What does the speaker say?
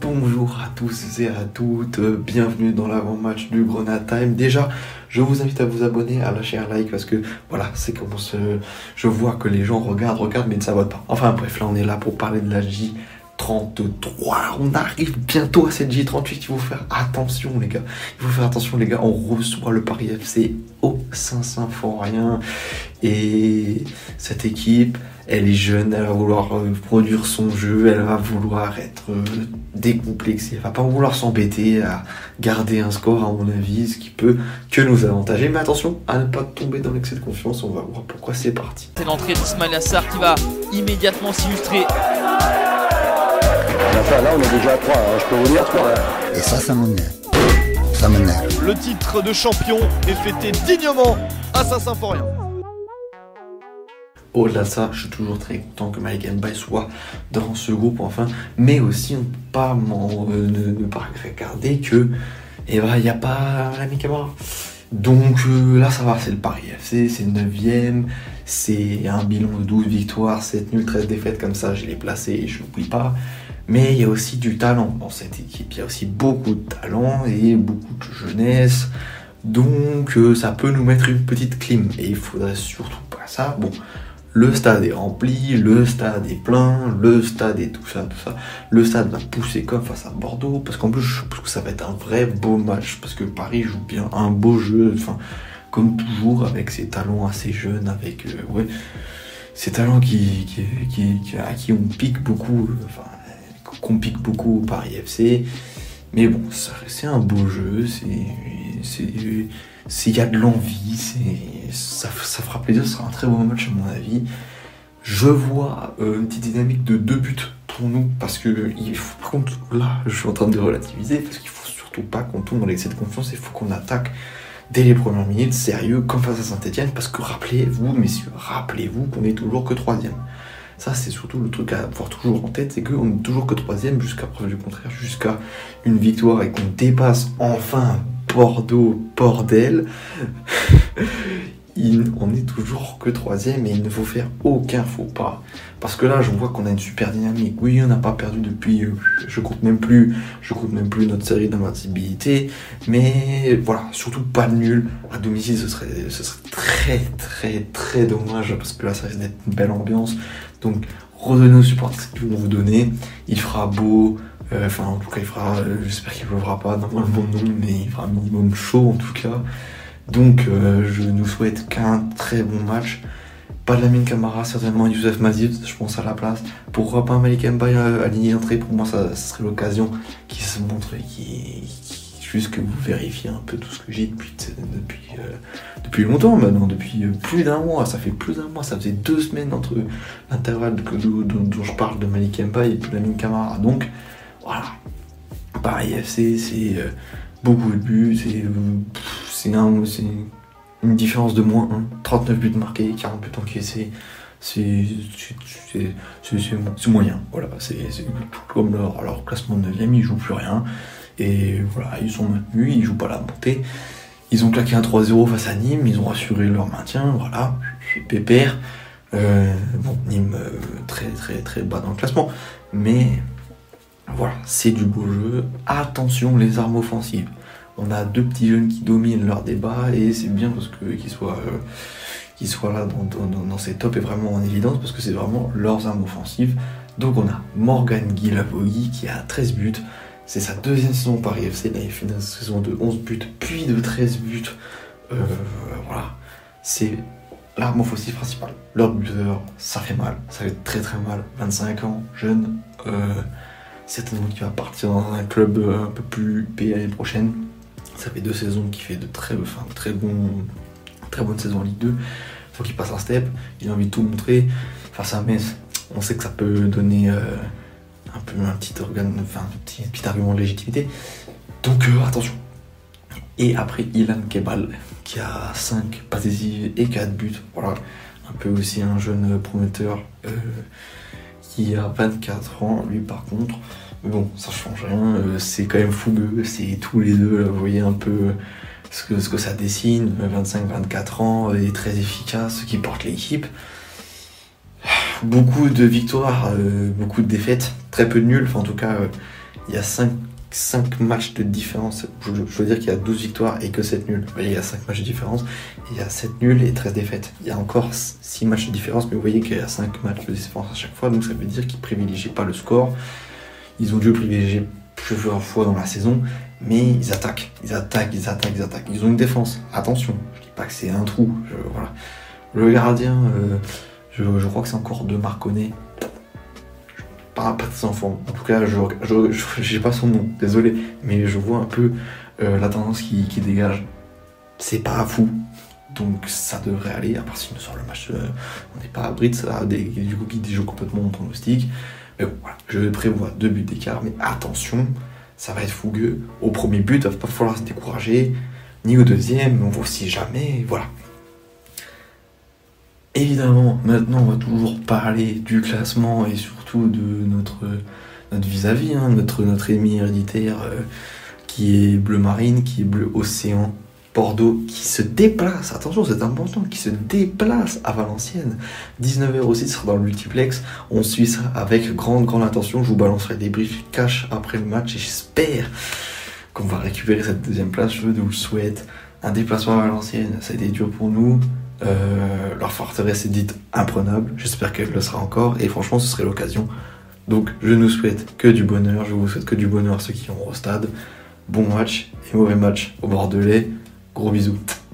Bonjour à tous et à toutes, bienvenue dans l'avant-match du Grenade Time. Déjà, je vous invite à vous abonner, à lâcher un like parce que voilà, c'est comment se... je vois que les gens regardent, regardent mais ne s'abonnent pas. Enfin bref, là on est là pour parler de la J33. On arrive bientôt à cette J38. Il faut faire attention les gars. Il faut faire attention les gars. On reçoit le Paris FC au Saint-Symphorien et cette équipe elle est jeune, elle va vouloir euh, produire son jeu, elle va vouloir être euh, décomplexée, elle va pas vouloir s'embêter à garder un score à mon avis, ce qui peut que nous avantager. Mais attention à ne pas tomber dans l'excès de confiance, on va voir pourquoi c'est parti. C'est l'entrée d'Ismail Assar qui va immédiatement s'illustrer. Là on est déjà à 3, hein, je peux vous dire 3. Et ça, ça m'énerve. Ça m'énerve. Le titre de champion est fêté dignement à Saint-Symphorien. Au-delà de ça, je suis toujours très content que Mike Mbaye soit dans ce groupe enfin, mais aussi pas euh, ne, pas regarder que eh ben, il n'y a pas l'ami Camara. Donc euh, là ça va, c'est le Paris FC, c'est 9ème, c'est un bilan de 12 victoires, 7 nuls, 13 défaites comme ça, je l'ai placé et je n'oublie pas. Mais il y a aussi du talent dans cette équipe, il y a aussi beaucoup de talent et beaucoup de jeunesse. Donc euh, ça peut nous mettre une petite clim et il faudrait surtout pas ça. Bon, le stade est rempli, le stade est plein, le stade est tout ça, tout ça. Le stade va pousser comme face à Bordeaux, parce qu'en plus je pense que ça va être un vrai beau match, parce que Paris joue bien un beau jeu, enfin, comme toujours, avec ses talents assez jeunes, avec, euh, ouais, ces talents qui, à qui on pique beaucoup, enfin, qu'on pique beaucoup au Paris FC. Mais bon, c'est un beau jeu, c'est s'il y a de l'envie, ça, ça fera plaisir, ce sera un très beau match à mon avis. Je vois euh, une petite dynamique de deux buts pour nous, parce que il par contre, là, je suis en train de relativiser, parce qu'il faut surtout pas qu'on tombe dans l'excès de confiance, il faut qu'on attaque dès les premières minutes, sérieux, comme face à Saint-Etienne, parce que rappelez-vous, messieurs, rappelez-vous qu'on est toujours que troisième. Ça, c'est surtout le truc à avoir toujours en tête, c'est qu'on n'est toujours que troisième jusqu'à preuve du contraire, jusqu'à une victoire et qu'on dépasse enfin Bordeaux, bordel. On est toujours que troisième et il ne faut faire aucun faux pas. Parce que là, je vois qu'on a une super dynamique. Oui, on n'a pas perdu depuis, euh, je compte même plus, je compte même plus notre série d'invincibilité. Mais voilà, surtout pas nul. À domicile, ce serait, ce serait très, très, très dommage parce que là, ça risque d'être une belle ambiance. Donc, redonnez aux supporters ce qu'ils vont vous donner. Il fera beau, euh, enfin, en tout cas, il fera, euh, j'espère qu'il ne pleuvra pas bon nom, mais il fera un minimum chaud en tout cas. Donc, euh, je nous souhaite qu'un très bon match. Pas de la mine Camara, certainement Youssef Mazid, je pense à la place. Pourquoi pas Malik Mbaye aligné d'entrée? Pour moi, ça, serait l'occasion qui se montre et qui, juste que vous vérifiez un peu tout ce que j'ai depuis, depuis longtemps maintenant, depuis plus d'un mois. Ça fait plus d'un mois, ça faisait deux semaines entre l'intervalle dont, je parle de Malik Mbaye et de la mine Camara. Donc, voilà. Paris FC, c'est euh, beaucoup de buts, c'est euh, une différence de moins 1. 39 buts marqués, 40 buts encaissés. C'est moyen. Voilà, c'est comme leur, leur classement de 9ème, ils jouent plus rien. Et voilà, ils sont maintenus, ils jouent pas la montée. Ils ont claqué un 3-0 face à Nîmes, ils ont assuré leur maintien, voilà, pépère. Euh, bon, Nîmes très très très bas dans le classement, mais voilà, c'est du beau jeu. Attention les armes offensives. On a deux petits jeunes qui dominent leur débat et c'est bien parce que qu'ils soient, euh, soient là dans, ces tops et vraiment en évidence parce que c'est vraiment leurs armes offensives. Donc on a Morgan Guilavogui qui a 13 buts. C'est sa deuxième saison Paris FC. il a fait une saison de 11 buts, puis de 13 buts. Euh, voilà. C'est l'arme offensive principale. Leur buteur, ça fait mal. Ça fait très très mal. 25 ans, jeune. Euh, certainement qu'il va partir dans un club euh, un peu plus payé l'année prochaine. Ça fait deux saisons qu'il fait de très, enfin, très, bon, très bonnes saisons en Ligue 2. Faut qu'il passe un step. Il a envie de tout montrer. Face à Metz, on sait que ça peut donner euh, un peu un petit organe, enfin un petit, argument de légitimité. Donc euh, attention. Et après Ilan Kebal qui a 5 passes et 4 buts. Voilà. Un peu aussi un jeune prometteur qui a 24 ans, lui par contre, bon, ça change rien, euh, c'est quand même fougueux, c'est tous les deux, vous voyez un peu ce que, ce que ça dessine, 25-24 ans, et très efficace, qui porte l'équipe. Beaucoup de victoires, euh, beaucoup de défaites, très peu de nuls, enfin en tout cas, euh, il y a 5, matchs de différence. Je, je veux dire qu'il y a 12 victoires et que 7 nuls. Vous voyez, il y a 5 matchs de différence. Il y a 7 nuls et 13 défaites. Il y a encore 6 matchs de différence, mais vous voyez qu'il y a 5 matchs de différence à chaque fois. Donc ça veut dire qu'ils privilégient pas le score. Ils ont dû privilégier plusieurs fois dans la saison, mais ils attaquent, ils attaquent, ils attaquent, ils attaquent. Ils ont une défense. Attention, je dis pas que c'est un trou. Voilà. Le gardien, euh, je, crois que c'est encore de Marconnet. Pas, pas ses enfants. En tout cas, je n'ai pas son nom, désolé, mais je vois un peu euh, la tendance qui, dégage. C'est pas fou, donc ça devrait aller, à part si sur le match, euh, on n'est pas à Brit, ça du coup qui déjoue complètement mon pronostic. Mais bon, voilà, je prévois deux buts d'écart, mais attention, ça va être fougueux. Au premier but, il va pas falloir se décourager, ni au deuxième, on voit si jamais, voilà. Évidemment, maintenant on va toujours parler du classement et surtout de notre vis-à-vis, hein, notre, notre ennemi héréditaire euh, qui est bleu marine, qui est bleu océan, Bordeaux qui se déplace, attention c'est important, qui se déplace à Valenciennes. 19h aussi sera dans le multiplex. On suit ça avec grande grande attention. Je vous balancerai des briefs cash après le match et j'espère qu'on va récupérer cette deuxième place. Je vous souhaite. Un déplacement à Valenciennes, ça a été dur pour nous. Euh, leur forteresse est dite imprenable. J'espère qu'elle le sera encore et franchement ce serait l'occasion. Donc je nous souhaite que du bonheur. Je vous souhaite que du bonheur à ceux qui ont au stade. Bon match et mauvais match au Bordelais. Gros bisous.